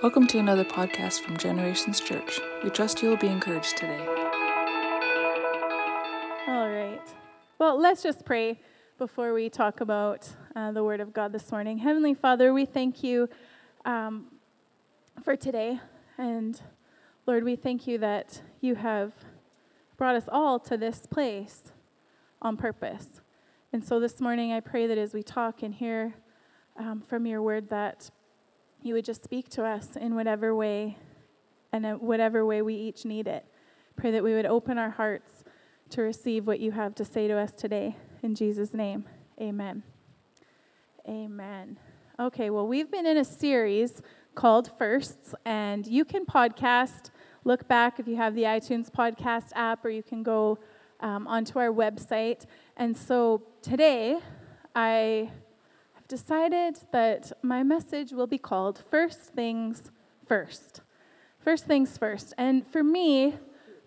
Welcome to another podcast from Generations Church. We trust you will be encouraged today. All right. Well, let's just pray before we talk about uh, the Word of God this morning. Heavenly Father, we thank you um, for today. And Lord, we thank you that you have brought us all to this place on purpose. And so this morning, I pray that as we talk and hear um, from your word, that you would just speak to us in whatever way and in whatever way we each need it. Pray that we would open our hearts to receive what you have to say to us today. In Jesus' name, amen. Amen. Okay, well, we've been in a series called Firsts, and you can podcast, look back if you have the iTunes podcast app, or you can go um, onto our website. And so today, I decided that my message will be called First Things First. First Things First. And for me,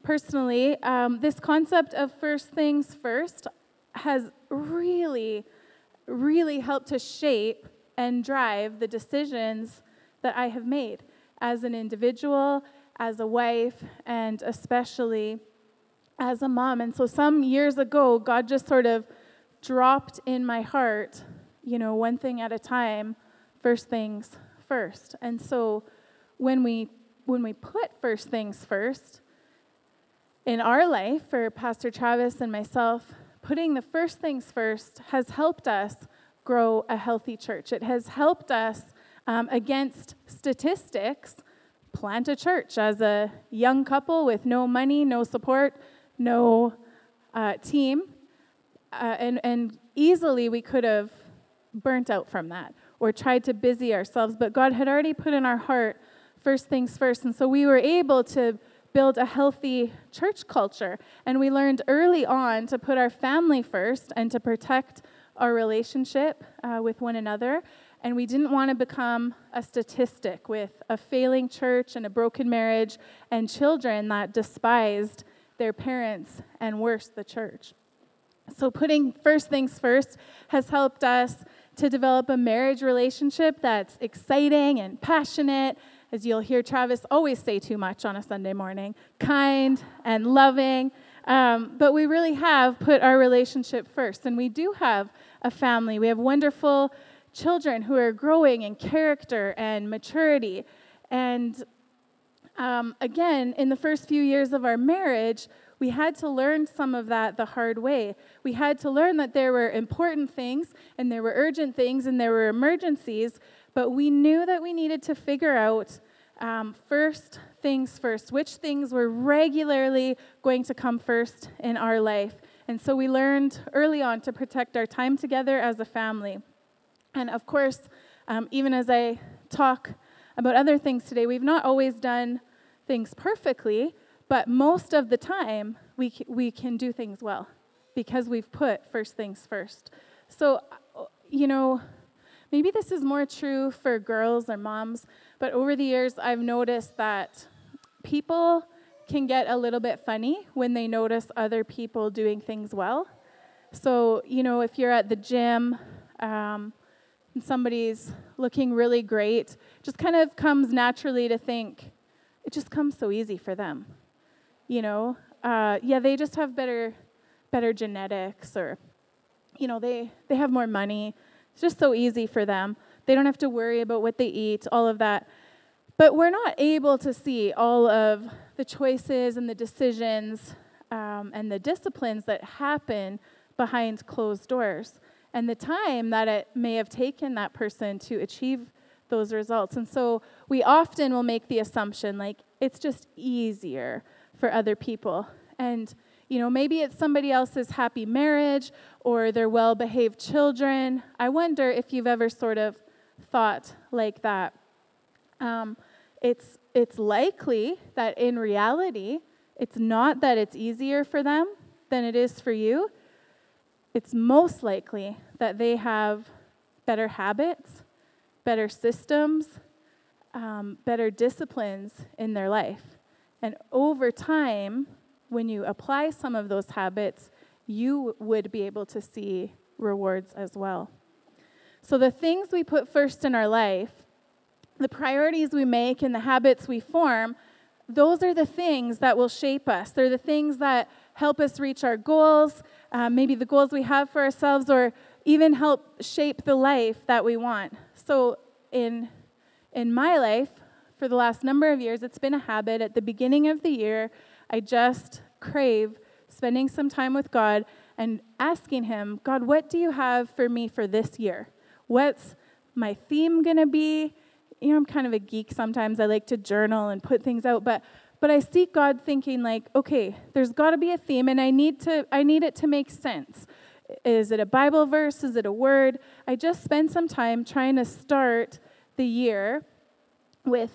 personally, um, this concept of first things first has really, really helped to shape and drive the decisions that I have made as an individual, as a wife, and especially as a mom. And so, some years ago, God just sort of dropped in my heart you know, one thing at a time, first things first. And so when we when we put first things first in our life for Pastor Travis and myself, putting the first things first has helped us grow a healthy church. It has helped us um, against statistics plant a church as a young couple with no money, no support, no uh, team. Uh, and, and easily we could have burnt out from that or tried to busy ourselves, but God had already put in our heart first things first. And so we were able to build a healthy church culture. And we learned early on to put our family first and to protect our relationship uh, with one another. And we didn't want to become a statistic with a failing church and a broken marriage and children that despised their parents and worse, the church. So, putting first things first has helped us to develop a marriage relationship that's exciting and passionate, as you'll hear Travis always say too much on a Sunday morning, kind and loving. Um, but we really have put our relationship first, and we do have a family. We have wonderful children who are growing in character and maturity. And um, again, in the first few years of our marriage, we had to learn some of that the hard way. We had to learn that there were important things and there were urgent things and there were emergencies, but we knew that we needed to figure out um, first things first, which things were regularly going to come first in our life. And so we learned early on to protect our time together as a family. And of course, um, even as I talk about other things today, we've not always done things perfectly, but most of the time, we, we can do things well because we've put first things first. So, uh, you know, maybe this is more true for girls or moms, but over the years, I've noticed that people can get a little bit funny when they notice other people doing things well. So, you know, if you're at the gym um, and somebody's looking really great, just kind of comes naturally to think, it just comes so easy for them you know, uh, yeah, they just have better, better genetics, or, you know, they they have more money. It's just so easy for them. They don't have to worry about what they eat, all of that. But we're not able to see all of the choices and the decisions um, and the disciplines that happen behind closed doors and the time that it may have taken that person to achieve those results. And so we often will make the assumption like it's just easier for other people. And, you know, maybe it's somebody else's happy marriage or their well behaved children. I wonder if you've ever sort of thought like that. Um, it's, it's likely that in reality, it's not that it's easier for them than it is for you. It's most likely that they have better habits, better systems, um, better disciplines in their life. And over time, when you apply some of those habits, you would be able to see rewards as well. So, the things we put first in our life, the priorities we make and the habits we form, those are the things that will shape us. They're the things that help us reach our goals, uh, maybe the goals we have for ourselves, or even help shape the life that we want. So, in, in my life, for the last number of years, it's been a habit. At the beginning of the year, I just crave spending some time with God and asking Him, God, what do you have for me for this year? What's my theme going to be? You know, I'm kind of a geek sometimes. I like to journal and put things out, but but I seek God thinking like, okay, there's got to be a theme and I need to I need it to make sense. Is it a Bible verse? Is it a word? I just spend some time trying to start the year with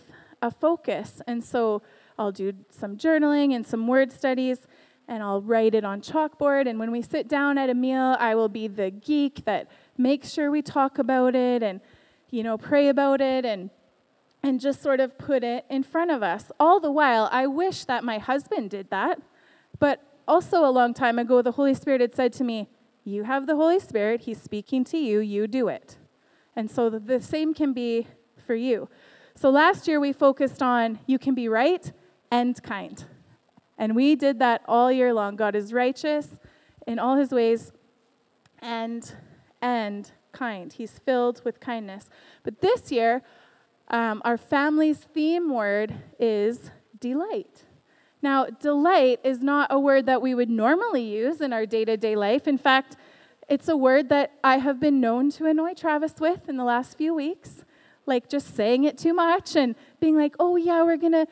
a focus. And so I'll do some journaling and some word studies and I'll write it on chalkboard. And when we sit down at a meal, I will be the geek that makes sure we talk about it and, you know, pray about it and and just sort of put it in front of us. All the while, I wish that my husband did that. But also, a long time ago, the Holy Spirit had said to me, You have the Holy Spirit, He's speaking to you, you do it. And so the same can be for you. So last year, we focused on you can be right and kind. And we did that all year long. God is righteous in all his ways and and kind. He's filled with kindness. But this year, um, our family's theme word is delight. Now, delight is not a word that we would normally use in our day to day life. In fact, it's a word that I have been known to annoy Travis with in the last few weeks, like just saying it too much and being like, oh, yeah, we're going to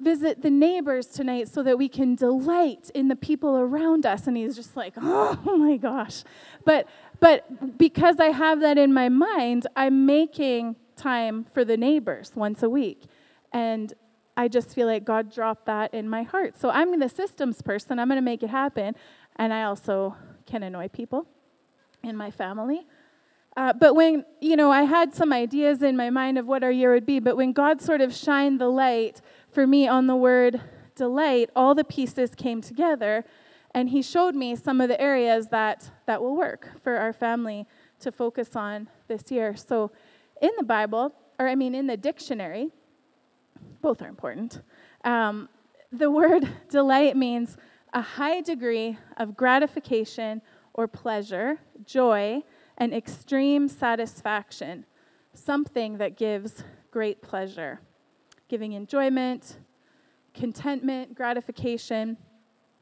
visit the neighbors tonight so that we can delight in the people around us. And he's just like oh my gosh. But but because i have that in my mind i'm making time for the neighbors once a week. And i just feel like god dropped that in my heart. So i'm the systems person. I'm going to make it happen. And i also can annoy people in my family uh, but when, you know, I had some ideas in my mind of what our year would be, but when God sort of shined the light for me on the word delight, all the pieces came together, and He showed me some of the areas that, that will work for our family to focus on this year. So in the Bible, or I mean in the dictionary, both are important, um, the word delight means a high degree of gratification or pleasure, joy, and extreme satisfaction, something that gives great pleasure, giving enjoyment, contentment, gratification,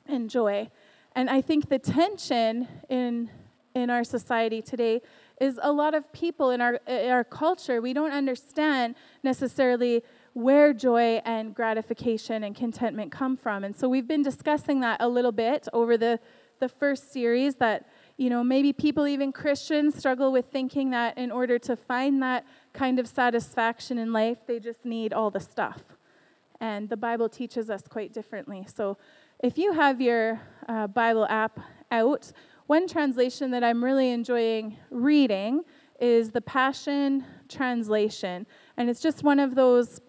and joy. And I think the tension in, in our society today is a lot of people in our, in our culture, we don't understand necessarily where joy and gratification and contentment come from. And so we've been discussing that a little bit over the, the first series that you know, maybe people, even Christians, struggle with thinking that in order to find that kind of satisfaction in life, they just need all the stuff. And the Bible teaches us quite differently. So if you have your uh, Bible app out, one translation that I'm really enjoying reading is the Passion Translation. And it's just one of those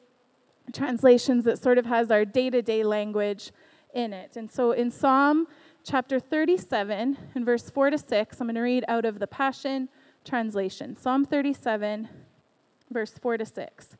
translations that sort of has our day to day language in it. And so in Psalm chapter 37 and verse 4 to 6. I'm going to read out of the Passion Translation. Psalm 37, verse 4 to 6.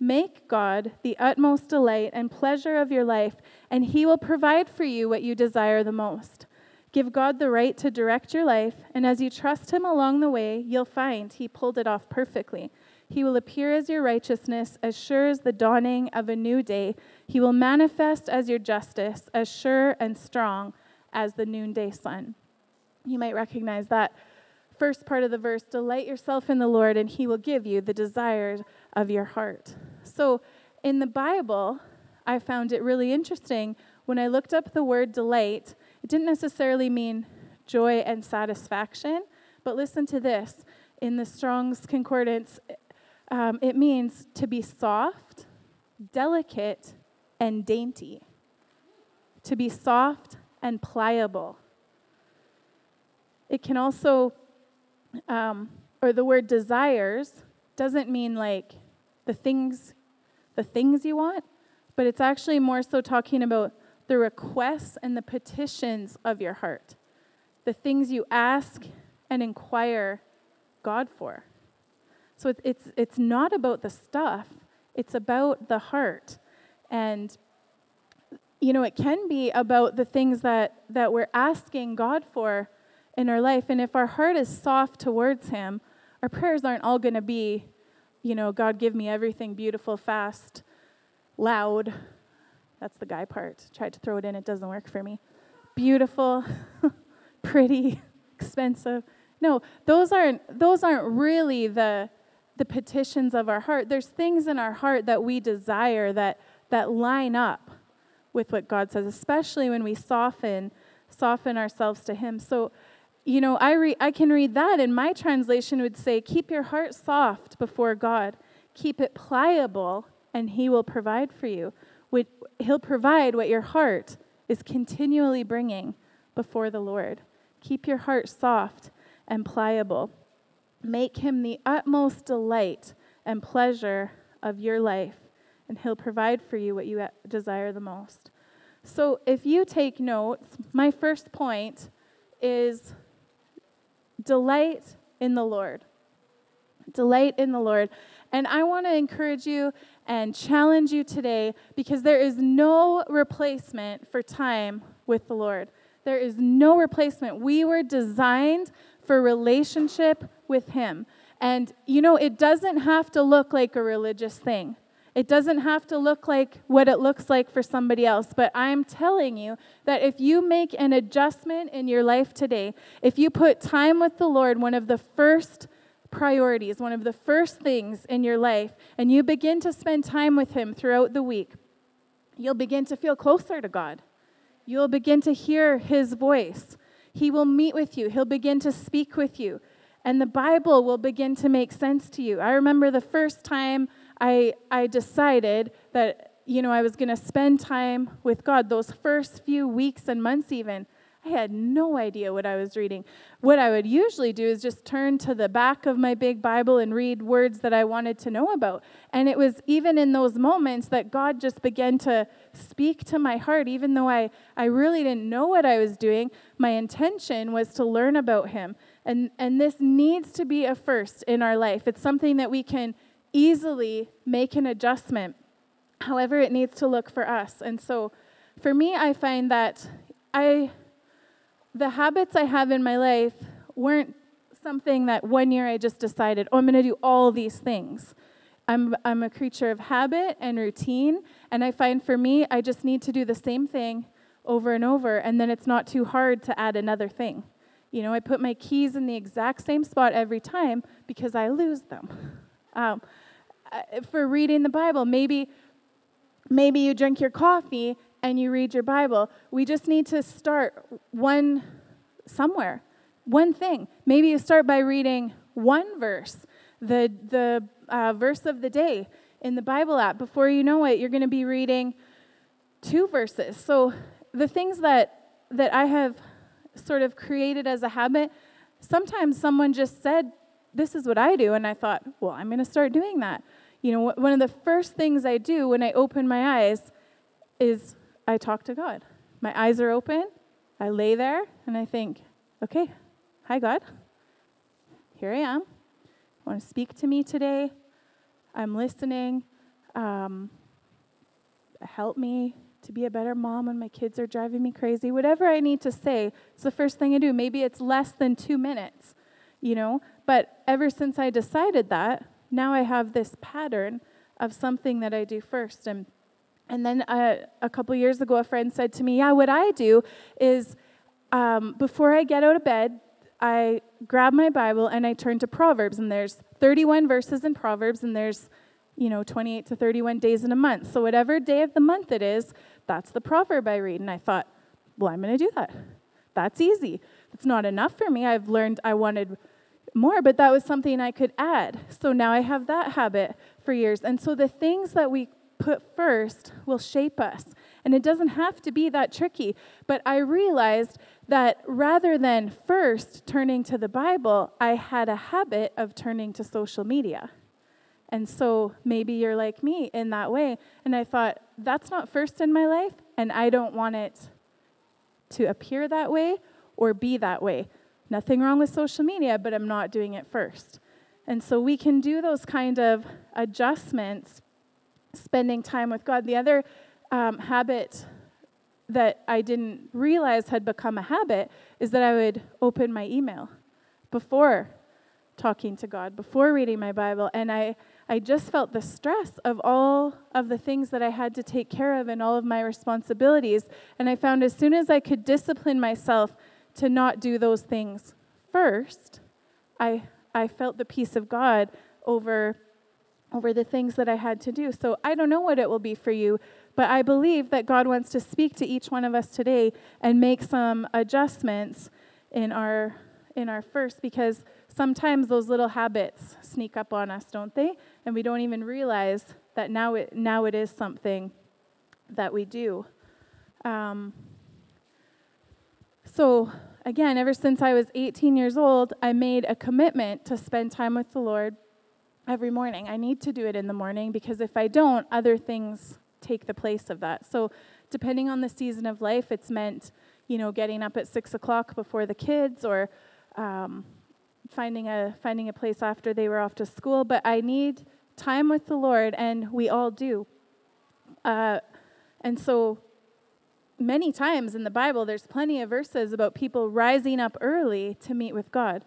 Make God the utmost delight and pleasure of your life, and he will provide for you what you desire the most. Give God the right to direct your life, and as you trust him along the way, you'll find he pulled it off perfectly. He will appear as your righteousness, as sure as the dawning of a new day. He will manifest as your justice, as sure and strong as the noonday sun. You might recognize that first part of the verse delight yourself in the Lord, and he will give you the desires of your heart. So in the Bible, I found it really interesting. When I looked up the word delight, it didn't necessarily mean joy and satisfaction, but listen to this. In the Strong's Concordance, um, it means to be soft, delicate, and dainty. To be soft, and pliable. It can also, um, or the word desires doesn't mean like the things, the things you want, but it's actually more so talking about the requests and the petitions of your heart, the things you ask and inquire God for. So it's, it's not about the stuff, It's about the heart. And you know, it can be about the things that that we're asking God for in our life. And if our heart is soft towards him, our prayers aren't all going to be, you know, God give me everything beautiful, fast, loud. That's the guy part. Tried to throw it in, it doesn't work for me. Beautiful, pretty, expensive. No, those aren't those aren't really the the petitions of our heart. There's things in our heart that we desire that that line up with what God says, especially when we soften soften ourselves to him. So, you know, I re- I can read that and my translation would say keep your heart soft before God. Keep it pliable and he will provide for you. He'll provide what your heart is continually bringing before the Lord. Keep your heart soft and pliable. Make him the utmost delight and pleasure of your life, and he'll provide for you what you uh, desire the most. So, if you take notes, my first point is delight in the Lord. Delight in the Lord. And I want to encourage you and challenge you today because there is no replacement for time with the Lord. There is no replacement. We were designed for relationship with Him. And, you know, it doesn't have to look like a religious thing. It doesn't have to look like what it looks like for somebody else, but I'm telling you that if you make an adjustment in your life today, if you put time with the Lord, one of the first priorities, one of the first things in your life, and you begin to spend time with Him throughout the week, you'll begin to feel closer to God. You'll begin to hear His voice. He will meet with you, He'll begin to speak with you, and the Bible will begin to make sense to you. I remember the first time I, I decided that, you know, I was going to spend time with God, those first few weeks and months, even, I had no idea what I was reading. What I would usually do is just turn to the back of my big Bible and read words that I wanted to know about. And it was even in those moments that God just began to speak to my heart, even though I, I really didn't know what I was doing. My intention was to learn about Him. And, and this needs to be a first in our life. It's something that we can easily make an adjustment, however, it needs to look for us. And so for me, I find that I the habits I have in my life weren't something that one year I just decided, oh, I'm going to do all these things. I'm, I'm a creature of habit and routine, and I find for me, I just need to do the same thing over and over, and then it's not too hard to add another thing. You know, I put my keys in the exact same spot every time because I lose them. Um, for reading the Bible, maybe maybe you drink your coffee and you read your Bible. We just need to start one somewhere, one thing. Maybe you start by reading one verse, the, the uh, verse of the day in the Bible app. Before you know it, you're going to be reading two verses. So the things that, that I have sort of created as a habit, sometimes someone just said, This is what I do. And I thought, Well, I'm going to start doing that. You know, one of the first things I do when I open my eyes is I talk to God. My eyes are open. I lay there and I think, okay, hi, God. Here I am. Want to speak to me today. I'm listening. Um, help me to be a better mom when my kids are driving me crazy. Whatever I need to say, it's the first thing I do. Maybe it's less than two minutes, you know? But ever since I decided that, now I have this pattern of something that I do first. And and then uh, a couple years ago, a friend said to me, Yeah, what I do is um, before I get out of bed, I grab my Bible and I turn to Proverbs. And there's 31 verses in Proverbs, and there's, you know, 28 to 31 days in a month. So whatever day of the month it is, that's the proverb I read. And I thought, Well, I'm going to do that. That's easy. It's not enough for me. I've learned I wanted more, but that was something I could add. So now I have that habit for years. And so the things that we put first will shape us. And it doesn't have to be that tricky. But I realized that rather than first turning to the Bible, I had a habit of turning to social media. And so maybe you're like me in that way. And I thought, that's not first in my life, and I don't want it to appear that way or be that way. Nothing wrong with social media, but I'm not doing it first. And so we can do those kind of adjustments spending time with God. The other um, habit that I didn't realize had become a habit is that I would open my email before talking to God, before reading my Bible, and I I just felt the stress of all of the things that I had to take care of and all of my responsibilities. And I found as soon as I could discipline myself to not do those things first, I, I felt the peace of God over, over the things that I had to do. So I don't know what it will be for you, but I believe that God wants to speak to each one of us today and make some adjustments in our in our first because sometimes those little habits sneak up on us, don't they? and we don't even realize that now it, now it is something that we do. Um, so, again, ever since I was 18 years old, I made a commitment to spend time with the Lord every morning. I need to do it in the morning because if I don't, other things take the place of that. So, depending on the season of life, it's meant, you know, getting up at six o'clock before the kids or um, finding a finding a place after they were off to school. But I need time with the Lord, and we all do. Uh, and so, many times in the Bible, there's plenty of verses about people rising up early to meet with God.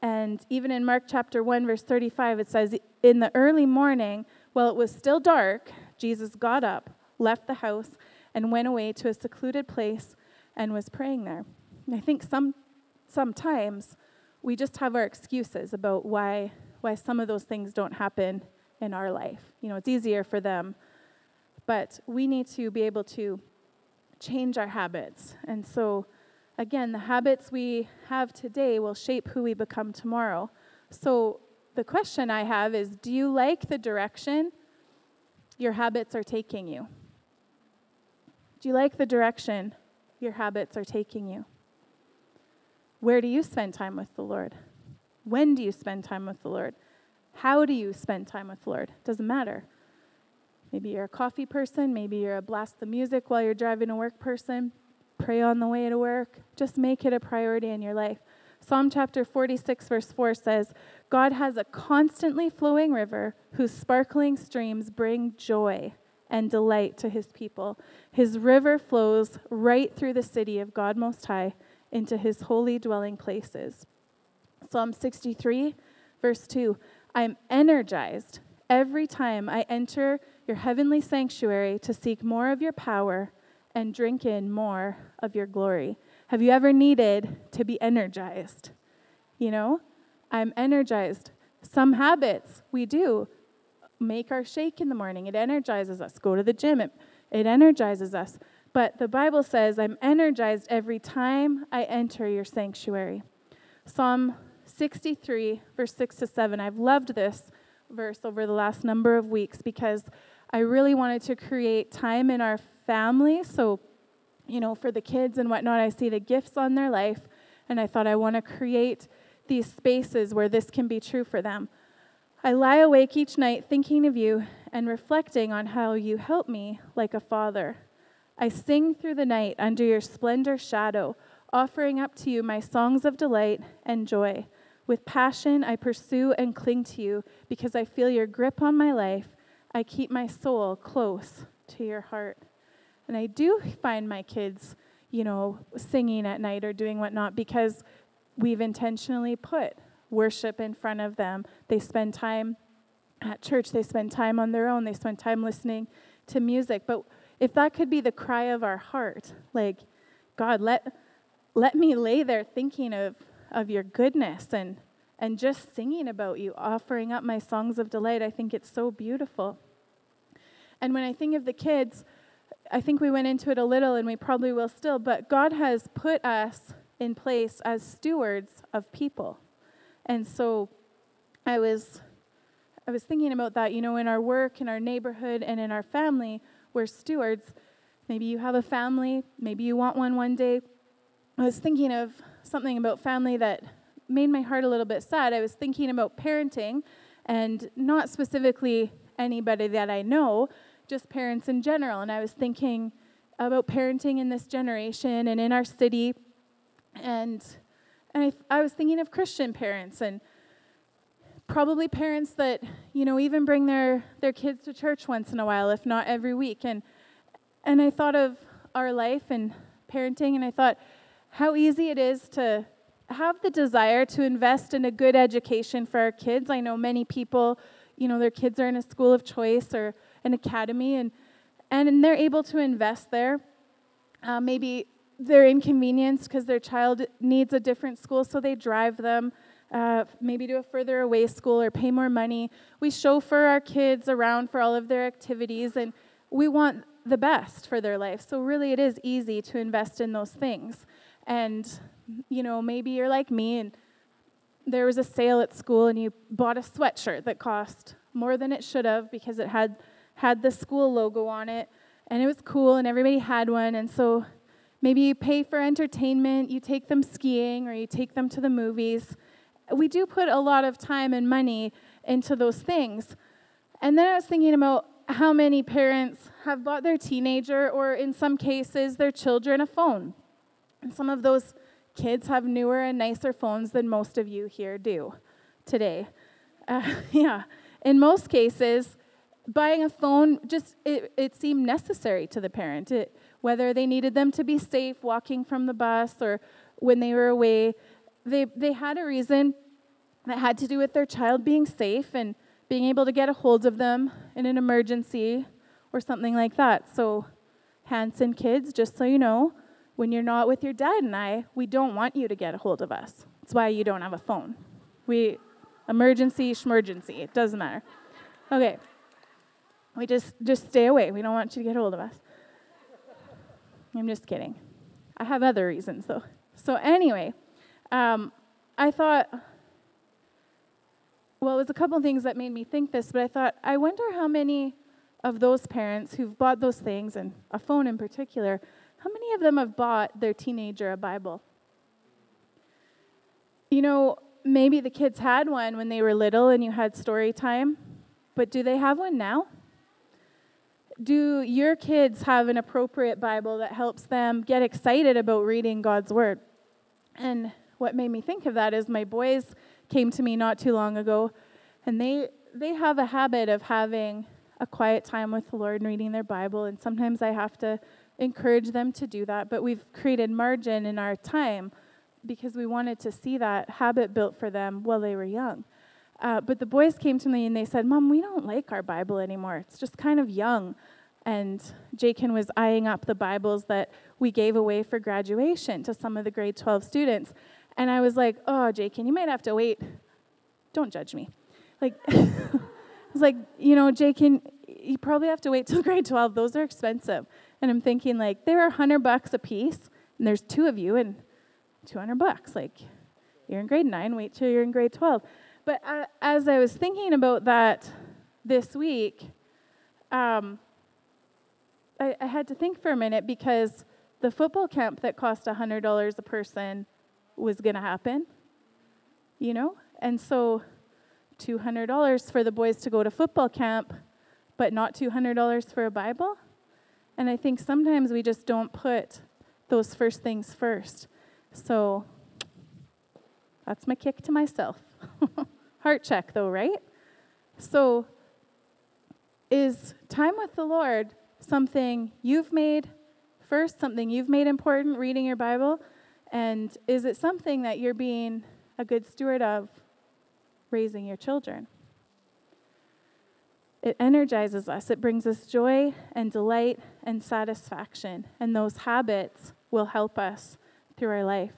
And even in Mark chapter 1, verse 35, it says, In the early morning, while it was still dark, Jesus got up, left the house, and went away to a secluded place and was praying there. And I think some, sometimes we just have our excuses about why, why some of those things don't happen in our life. You know, it's easier for them. But we need to be able to change our habits. And so, again, the habits we have today will shape who we become tomorrow. So, the question I have is Do you like the direction your habits are taking you? Do you like the direction your habits are taking you? Where do you spend time with the Lord? When do you spend time with the Lord? How do you spend time with the Lord? Doesn't matter. Maybe you're a coffee person, maybe you're a blast the music while you're driving to work person, pray on the way to work. Just make it a priority in your life. Psalm chapter 46, verse 4 says, God has a constantly flowing river whose sparkling streams bring joy and delight to his people. His river flows right through the city of God Most High into his holy dwelling places. Psalm 63, verse 2 I'm energized every time I enter your heavenly sanctuary to seek more of your power and drink in more of your glory. Have you ever needed to be energized? You know, I'm energized. Some habits we do make our shake in the morning, it energizes us. Go to the gym, it, it energizes us. But the Bible says, I'm energized every time I enter your sanctuary. Psalm 63, verse 6 to 7. I've loved this verse over the last number of weeks because I really wanted to create time in our family. So, you know, for the kids and whatnot, I see the gifts on their life, and I thought I want to create these spaces where this can be true for them. I lie awake each night thinking of you and reflecting on how you help me like a father. I sing through the night under your splendor shadow, offering up to you my songs of delight and joy. With passion, I pursue and cling to you because I feel your grip on my life. I keep my soul close to your heart. And I do find my kids, you know, singing at night or doing whatnot because we've intentionally put worship in front of them. They spend time at church, they spend time on their own, they spend time listening to music. But if that could be the cry of our heart, like, God, let, let me lay there thinking of of your goodness and, and just singing about you, offering up my songs of delight. I think it's so beautiful. And when I think of the kids, I think we went into it a little and we probably will still, but God has put us in place as stewards of people. And so I was I was thinking about that, you know, in our work, in our neighborhood, and in our family, we're stewards. Maybe you have a family, maybe you want one one day. I was thinking of something about family that made my heart a little bit sad. I was thinking about parenting, and not specifically anybody that I know, just parents in general. And I was thinking about parenting in this generation and in our city. And, and I, I was thinking of Christian parents and probably parents that, you know, even bring their, their kids to church once in a while, if not every week. And, and I thought of our life and parenting, and I thought how easy it is to have the desire to invest in a good education for our kids. I know many people, you know, their kids are in a school of choice or an academy, and, and they're able to invest there. Uh, maybe they're inconvenienced because their child needs a different school, so they drive them uh, maybe to a further away school or pay more money. We chauffeur our kids around for all of their activities, and we want the best for their life. So, really, it is easy to invest in those things. And, you know, maybe you're like me and there was a sale at school and you bought a sweatshirt that cost more than it should have because it had had the school logo on it and it was cool and everybody had one and so maybe you pay for entertainment you take them skiing or you take them to the movies we do put a lot of time and money into those things. And then I was thinking about how many parents have bought their teenager, or in some cases, their children, a phone. And some of those kids have newer and nicer phones than most of you here do today. Uh, yeah, in most cases, buying a phone just it, it seemed necessary to the parent. It, whether they needed them to be safe walking from the bus or when they were away, they, they had a reason that had to do with their child being safe and being able to get a hold of them in an emergency or something like that. So, Hansen kids, just so you know, when you're not with your dad and I, we don't want you to get a hold of us. That's why you don't have a phone. We, emergency, schmergency, it doesn't matter. Okay. We just, just stay away. We don't want you to get a hold of us. I'm just kidding. I have other reasons, though. So, anyway, um, I thought, well, it was a couple things that made me think this, but I thought, I wonder how many of those parents who've bought those things, and a phone in particular, how many of them have bought their teenager a Bible? You know, maybe the kids had one when they were little and you had story time, but do they have one now? Do your kids have an appropriate Bible that helps them get excited about reading God's Word? And what made me think of that is my boys came to me not too long ago, and they they have a habit of having a quiet time with the Lord and reading their Bible, and sometimes I have to encourage them to do that. But we've created margin in our time because we wanted to see that habit built for them while they were young. Uh, but the boys came to me and they said, Mom, we don't like our Bible anymore. It's just kind of young. And Jakin was eyeing up the Bibles that we gave away for graduation to some of the grade 12 students. And I was like, oh, Jakin, you might have to wait. Don't judge me. Like, I was like, you know, Jakin, you probably have to wait till grade 12. Those are expensive. And I'm thinking, like, they are 100 bucks a piece, and there's two of you, and 200 bucks. Like, you're in grade 9, wait till you're in grade 12. But uh, as I was thinking about that this week, um, I, I had to think for a minute because the football camp that cost $100 a person was going to happen, you know? And so $200 for the boys to go to football camp, but not $200 for a Bible. And I think sometimes we just don't put those first things first. So that's my kick to myself. Heart check, though, right? So, is time with the Lord something you've made first, something you've made important, reading your Bible? And is it something that you're being a good steward of raising your children? It energizes us, it brings us joy and delight and satisfaction, and those habits will help us through our life.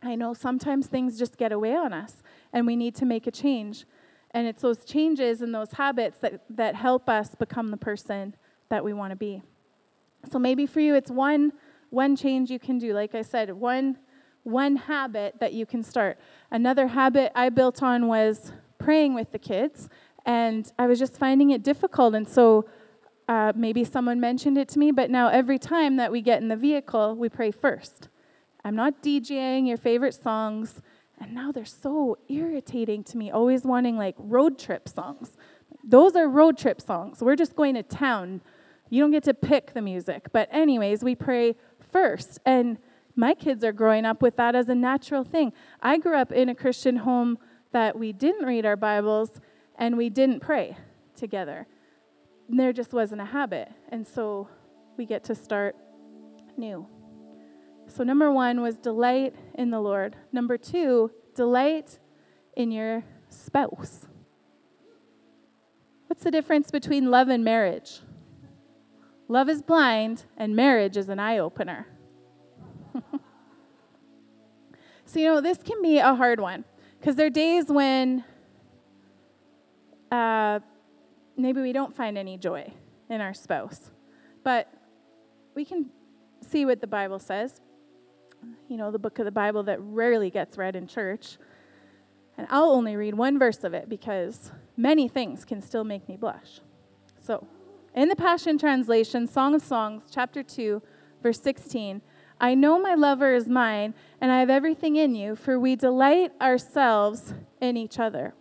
I know sometimes things just get away on us, and we need to make a change. And it's those changes and those habits that, that help us become the person that we want to be. So maybe for you, it's one one change you can do. Like I said, one, one habit that you can start. Another habit I built on was praying with the kids, and I was just finding it difficult. And so uh, maybe someone mentioned it to me, but now every time that we get in the vehicle, we pray first. I'm not DJing your favorite songs, and now they're so irritating to me, always wanting like road trip songs. Those are road trip songs. We're just going to town. You don't get to pick the music. But, anyways, we pray first. And my kids are growing up with that as a natural thing. I grew up in a Christian home that we didn't read our Bibles and we didn't pray together. And there just wasn't a habit. And so we get to start new. So, number one was delight in the Lord. Number two, delight in your spouse. What's the difference between love and marriage? Love is blind, and marriage is an eye opener. so, you know, this can be a hard one because there are days when uh, maybe we don't find any joy in our spouse. But we can see what the Bible says. You know, the book of the Bible that rarely gets read in church. And I'll only read one verse of it because many things can still make me blush. So, in the Passion Translation, Song of Songs, chapter 2, verse 16, I know my lover is mine, and I have everything in you, for we delight ourselves in each other.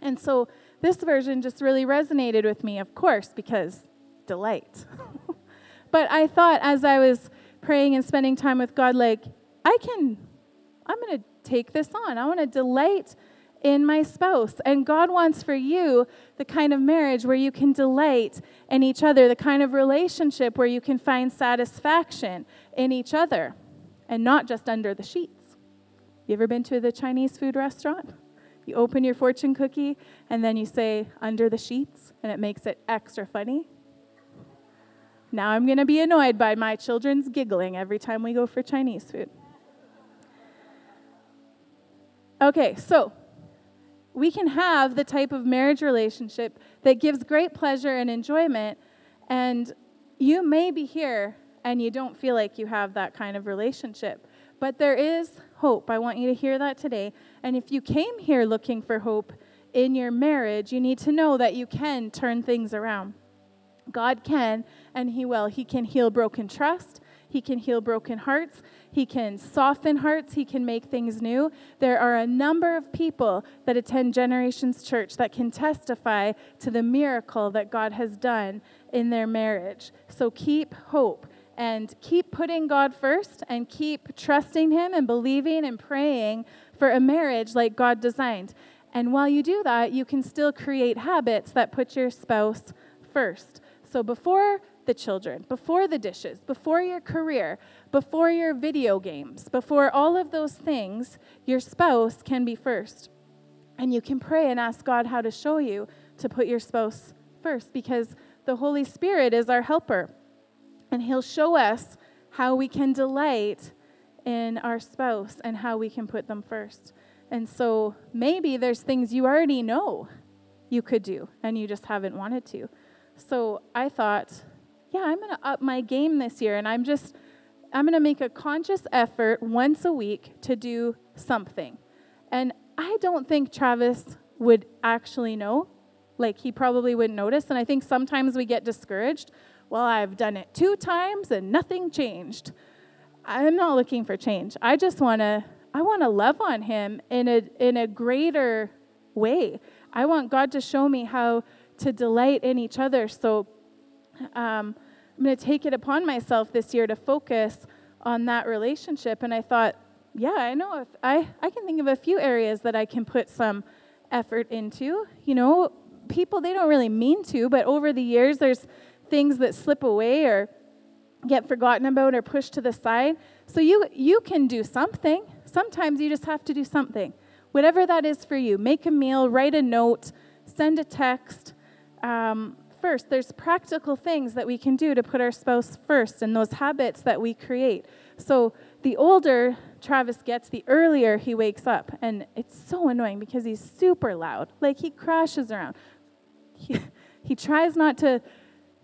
And so this version just really resonated with me, of course, because delight. but I thought as I was praying and spending time with God, like, I can, I'm going to take this on. I want to delight in my spouse. And God wants for you the kind of marriage where you can delight in each other, the kind of relationship where you can find satisfaction in each other and not just under the sheets. You ever been to the Chinese food restaurant? You open your fortune cookie and then you say under the sheets and it makes it extra funny. Now I'm going to be annoyed by my children's giggling every time we go for Chinese food. Okay, so we can have the type of marriage relationship that gives great pleasure and enjoyment, and you may be here and you don't feel like you have that kind of relationship. But there is hope. I want you to hear that today. And if you came here looking for hope in your marriage, you need to know that you can turn things around. God can, and He will. He can heal broken trust. He can heal broken hearts. He can soften hearts. He can make things new. There are a number of people that attend Generations Church that can testify to the miracle that God has done in their marriage. So keep hope and keep putting God first and keep trusting Him and believing and praying for a marriage like God designed. And while you do that, you can still create habits that put your spouse first. So before the children, before the dishes, before your career, before your video games, before all of those things, your spouse can be first. And you can pray and ask God how to show you to put your spouse first because the Holy Spirit is our helper. And He'll show us how we can delight in our spouse and how we can put them first. And so maybe there's things you already know you could do and you just haven't wanted to. So I thought, yeah, I'm going to up my game this year and I'm just I'm going to make a conscious effort once a week to do something. And I don't think Travis would actually know. Like he probably wouldn't notice and I think sometimes we get discouraged. Well, I've done it two times and nothing changed. I'm not looking for change. I just want to I want to love on him in a in a greater way. I want God to show me how to delight in each other. So um, I'm going to take it upon myself this year to focus on that relationship. And I thought, yeah, I know if I, I can think of a few areas that I can put some effort into. You know, people, they don't really mean to, but over the years, there's things that slip away or get forgotten about or pushed to the side. So you, you can do something. Sometimes you just have to do something. Whatever that is for you, make a meal, write a note, send a text, um, first, there's practical things that we can do to put our spouse first and those habits that we create. So the older Travis gets, the earlier he wakes up. And it's so annoying because he's super loud. Like he crashes around. He, he tries not to,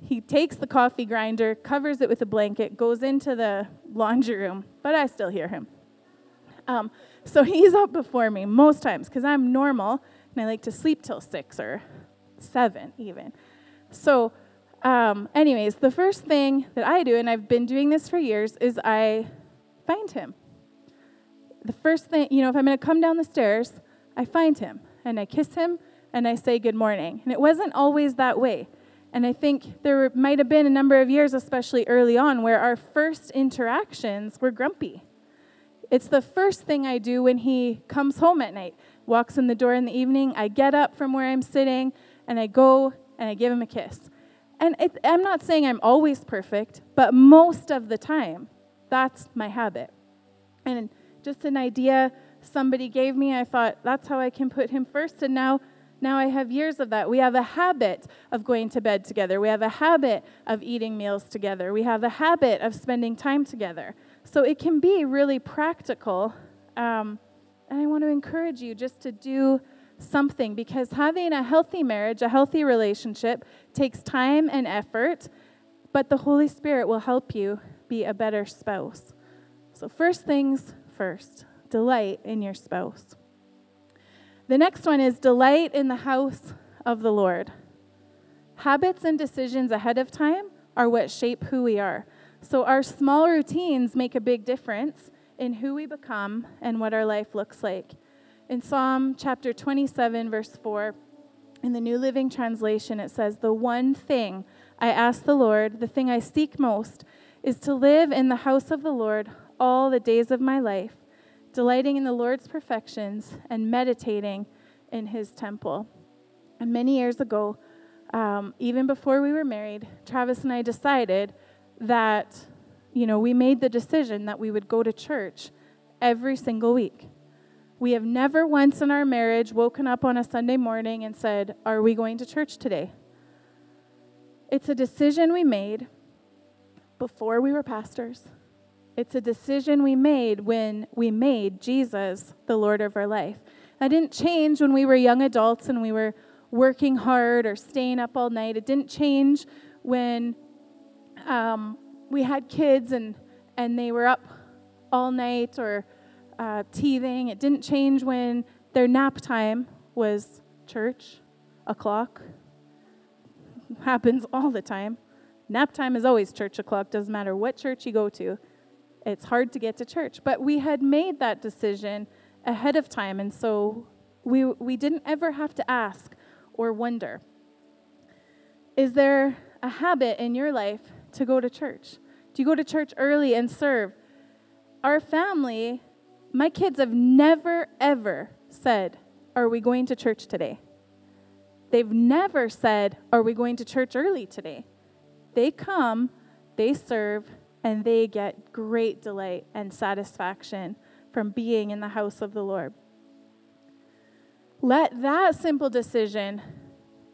he takes the coffee grinder, covers it with a blanket, goes into the laundry room, but I still hear him. Um, so he's up before me most times because I'm normal and I like to sleep till six or seven even. So, um, anyways, the first thing that I do, and I've been doing this for years, is I find him. The first thing, you know, if I'm going to come down the stairs, I find him and I kiss him and I say good morning. And it wasn't always that way. And I think there might have been a number of years, especially early on, where our first interactions were grumpy. It's the first thing I do when he comes home at night. walks in the door in the evening, I get up from where I'm sitting and I go and I give him a kiss. And it, I'm not saying I'm always perfect, but most of the time, that's my habit. And just an idea somebody gave me, I thought, that's how I can put him first. And now, now I have years of that. We have a habit of going to bed together. We have a habit of eating meals together. We have a habit of spending time together. So it can be really practical. Um, and I want to encourage you just to do something because having a healthy marriage, a healthy relationship, takes time and effort, but the Holy Spirit will help you be a better spouse. So, first things first delight in your spouse. The next one is delight in the house of the Lord. Habits and decisions ahead of time are what shape who we are. So, our small routines make a big difference in who we become and what our life looks like. In Psalm chapter 27, verse 4, in the New Living Translation, it says, The one thing I ask the Lord, the thing I seek most, is to live in the house of the Lord all the days of my life, delighting in the Lord's perfections and meditating in his temple. And many years ago, um, even before we were married, Travis and I decided that, you know, we made the decision that we would go to church every single week. We have never once in our marriage woken up on a Sunday morning and said, Are we going to church today? It's a decision we made before we were pastors. It's a decision we made when we made Jesus the Lord of our life. That didn't change when we were young adults and we were working hard or staying up all night. It didn't change when um, we had kids and, and they were up all night or uh, teething. It didn't change when their nap time was church o'clock. Happens all the time. Nap time is always church o'clock, doesn't matter what church you go to. It's hard to get to church. But we had made that decision ahead of time, and so we, we didn't ever have to ask or wonder Is there a habit in your life to go to church? Do you go to church early and serve? Our family my kids have never, ever said, Are we going to church today? They've never said, Are we going to church early today? They come, they serve, and they get great delight and satisfaction from being in the house of the Lord. Let that simple decision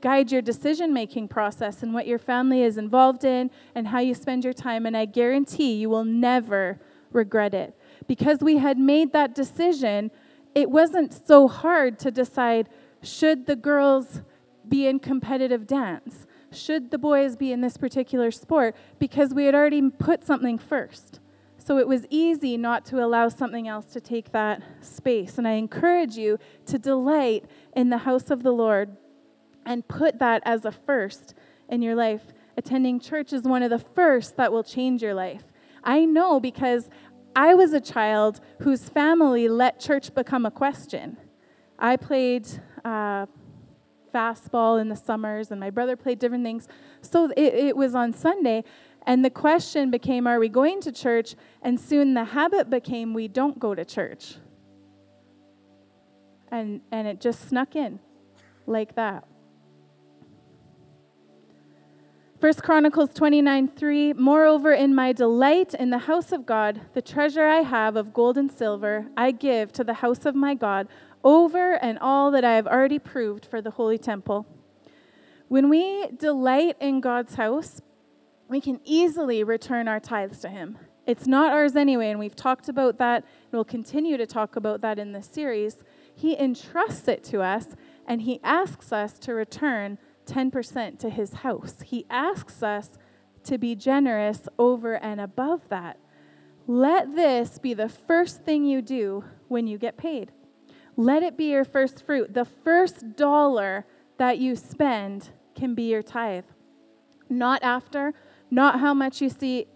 guide your decision making process and what your family is involved in and how you spend your time, and I guarantee you will never regret it because we had made that decision, it wasn't so hard to decide should the girls be in competitive dance? Should the boys be in this particular sport? Because we had already put something first. So it was easy not to allow something else to take that space. And I encourage you to delight in the house of the Lord and put that as a first in your life. Attending church is one of the first that will change your life. I know because I was a child whose family let church become a question. I played uh, fastball in the summers, and my brother played different things. So it, it was on Sunday, and the question became, Are we going to church? And soon the habit became, We don't go to church. And, and it just snuck in like that. First Chronicles 29 3 Moreover, in my delight in the house of God, the treasure I have of gold and silver, I give to the house of my God over and all that I have already proved for the holy temple. When we delight in God's house, we can easily return our tithes to Him. It's not ours anyway, and we've talked about that, and we'll continue to talk about that in this series. He entrusts it to us, and He asks us to return 10% to his house. He asks us to be generous over and above that. Let this be the first thing you do when you get paid. Let it be your first fruit. The first dollar that you spend can be your tithe. Not after, not how much you see,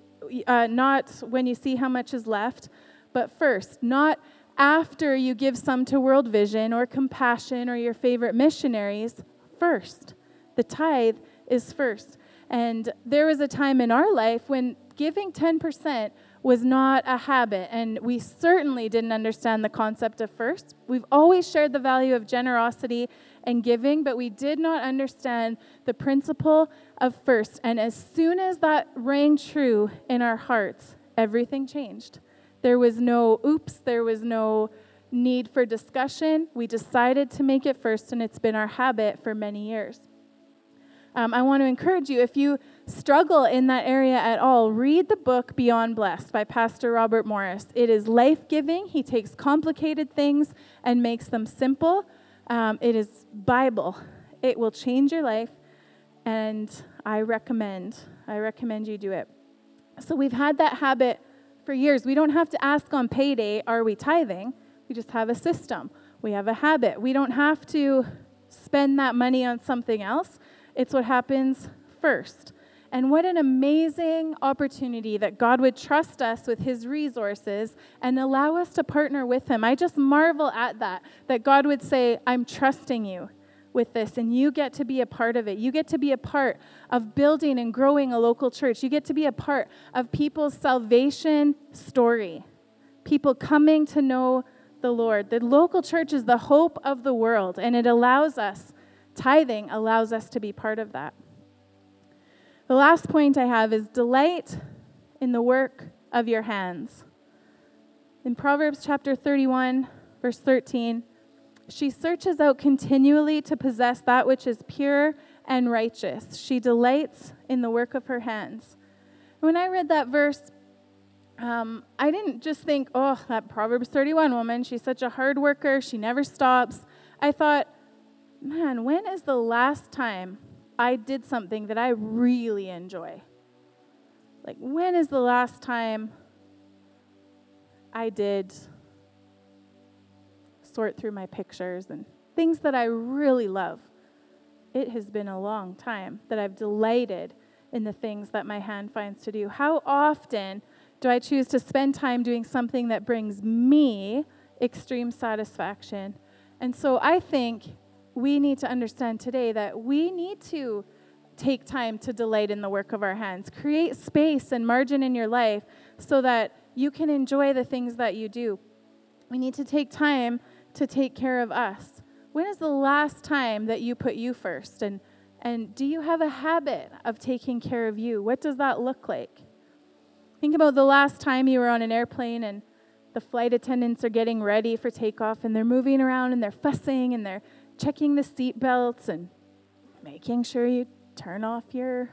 uh, not when you see how much is left, but first. Not after you give some to World Vision or Compassion or your favorite missionaries, first. The tithe is first. And there was a time in our life when giving 10% was not a habit, and we certainly didn't understand the concept of first. We've always shared the value of generosity and giving, but we did not understand the principle of first. And as soon as that rang true in our hearts, everything changed. There was no oops, there was no need for discussion. We decided to make it first, and it's been our habit for many years. Um, I want to encourage you if you struggle in that area at all, read the book Beyond Blessed by Pastor Robert Morris. It is life giving. He takes complicated things and makes them simple. Um, it is Bible. It will change your life, and I recommend. I recommend you do it. So we've had that habit for years. We don't have to ask on payday, "Are we tithing?" We just have a system. We have a habit. We don't have to spend that money on something else. It's what happens first. And what an amazing opportunity that God would trust us with his resources and allow us to partner with him. I just marvel at that, that God would say, I'm trusting you with this, and you get to be a part of it. You get to be a part of building and growing a local church. You get to be a part of people's salvation story, people coming to know the Lord. The local church is the hope of the world, and it allows us, tithing allows us to be part of that. The last point I have is delight in the work of your hands. In Proverbs chapter 31, verse 13, she searches out continually to possess that which is pure and righteous. She delights in the work of her hands. When I read that verse, um, I didn't just think, oh, that Proverbs 31 woman, she's such a hard worker, she never stops. I thought, man, when is the last time I did something that I really enjoy? Like, when is the last time I did sort through my pictures and things that I really love? It has been a long time that I've delighted in the things that my hand finds to do. How often do I choose to spend time doing something that brings me extreme satisfaction? And so I think we need to understand today that we need to take time to delight in the work of our hands. Create space and margin in your life so that you can enjoy the things that you do. We need to take time to take care of us. When is the last time that you put you first? And, and do you have a habit of taking care of you? What does that look like? Think about the last time you were on an airplane and the flight attendants are getting ready for takeoff and they're moving around and they're fussing and they're checking the seat belts and making sure you turn off your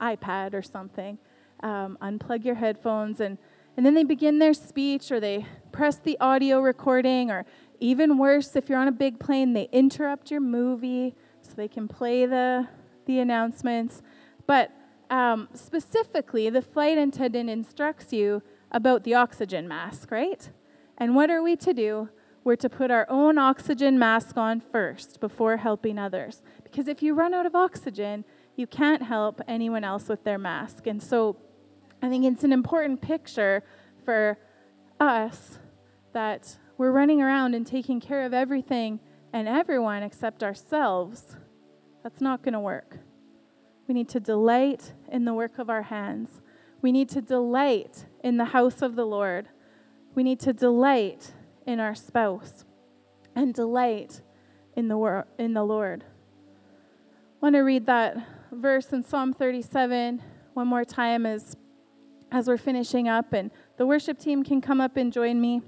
iPad or something, um, unplug your headphones, and, and then they begin their speech or they press the audio recording, or even worse, if you're on a big plane, they interrupt your movie so they can play the, the announcements. But um, specifically, the flight attendant instructs you about the oxygen mask, right? And what are we to do? We're to put our own oxygen mask on first before helping others. Because if you run out of oxygen, you can't help anyone else with their mask. And so I think it's an important picture for us that we're running around and taking care of everything and everyone except ourselves. That's not going to work. We need to delight in the work of our hands. We need to delight in the house of the Lord. We need to delight in our spouse and delight in the, wor- in the Lord. I want to read that verse in Psalm 37 one more time as, as we're finishing up, and the worship team can come up and join me.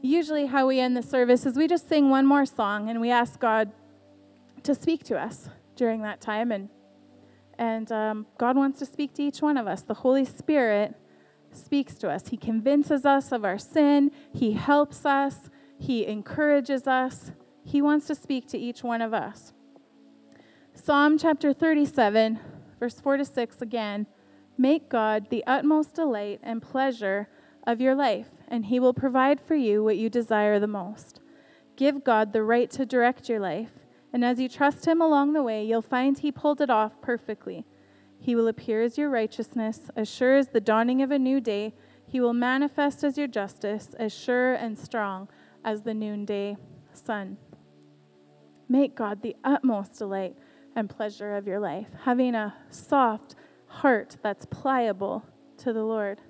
Usually, how we end the service is we just sing one more song and we ask God to speak to us during that time. And, and um, God wants to speak to each one of us. The Holy Spirit speaks to us. He convinces us of our sin, He helps us, He encourages us. He wants to speak to each one of us. Psalm chapter 37, verse 4 to 6 again Make God the utmost delight and pleasure of your life, and He will provide for you what you desire the most. Give God the right to direct your life and as you trust him along the way, you'll find he pulled it off perfectly. He will appear as your righteousness, as sure as the dawning of a new day. He will manifest as your justice, as sure and strong as the noonday sun. Make God the utmost delight and pleasure of your life, having a soft heart that's pliable to the Lord.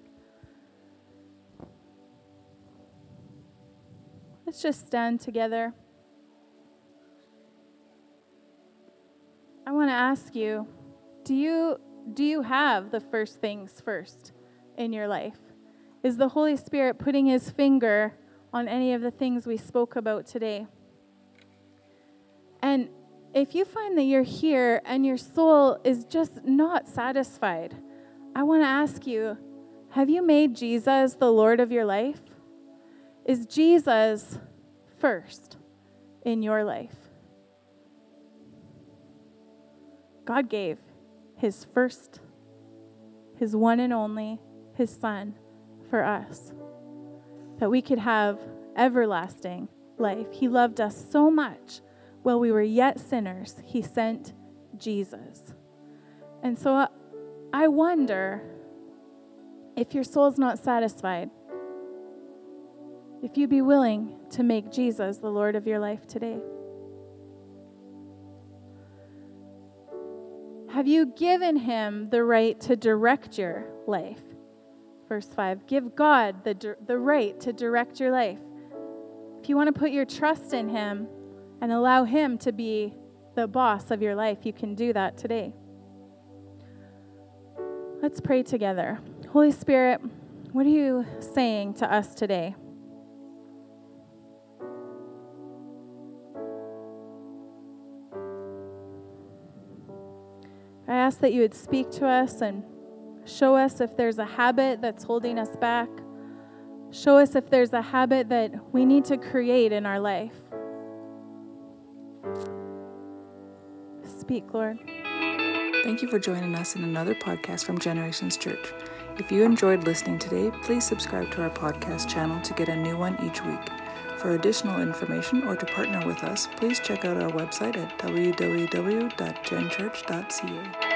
Let's just stand together. I want to ask you, do you do you have the first things first in your life? Is the Holy Spirit putting his finger on any of the things we spoke about today? And if you find that you're here and your soul is just not satisfied, I want to ask you have you made Jesus the Lord of your life? Is Jesus first in your life? God gave his first, his one and only, his son for us, that we could have everlasting life. He loved us so much. While we were yet sinners, he sent Jesus. And so uh, I wonder if your soul's not satisfied, if you'd be willing to make Jesus the Lord of your life today. Have you given him the right to direct your life? Verse 5 Give God the, the right to direct your life. If you want to put your trust in him and allow him to be the boss of your life, you can do that today. Let's pray together. Holy Spirit, what are you saying to us today? Ask that you would speak to us and show us if there's a habit that's holding us back. Show us if there's a habit that we need to create in our life. Speak, Lord. Thank you for joining us in another podcast from Generations Church. If you enjoyed listening today, please subscribe to our podcast channel to get a new one each week. For additional information or to partner with us, please check out our website at www.genchurch.ca.